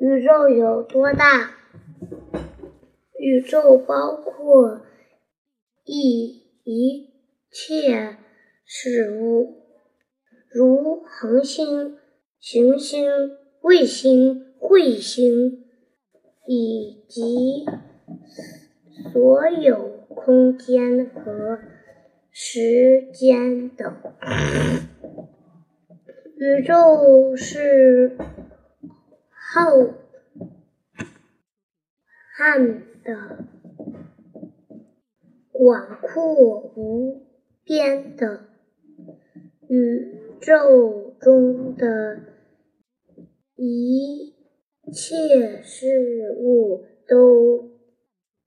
宇宙有多大？宇宙包括一一切事物，如恒星、行星、卫星、彗星，以及所有空间和时间等。宇宙是浩瀚的、广阔无边的。宇宙中的一切事物都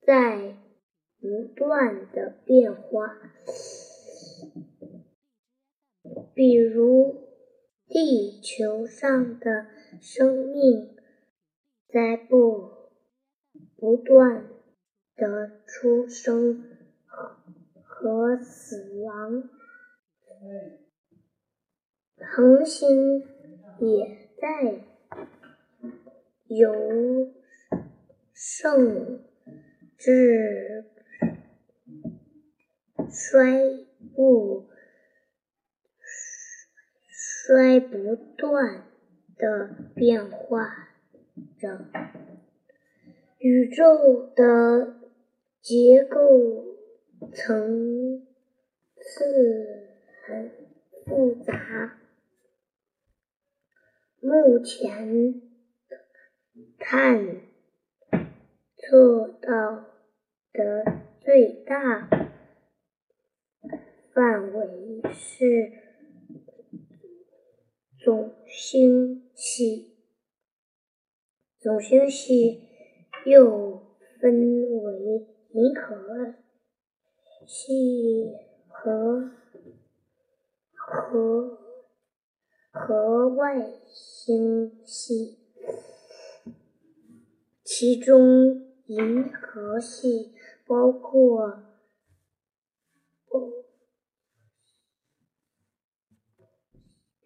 在不断的变化，比如。地球上的生命在不不断的出生和死亡，恒星也在由盛至衰不。衰不断的变化着，宇宙的结构层次很复杂。目前探测到的最大范围是。总星系，总星系又分为银河系和和和外星系，其中银河系包括。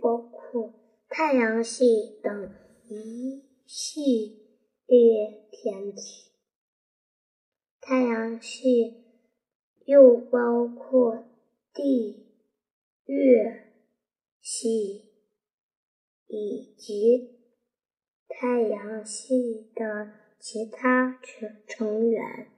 包括太阳系等一系列天体，太阳系又包括地、月系以及太阳系的其他成成员。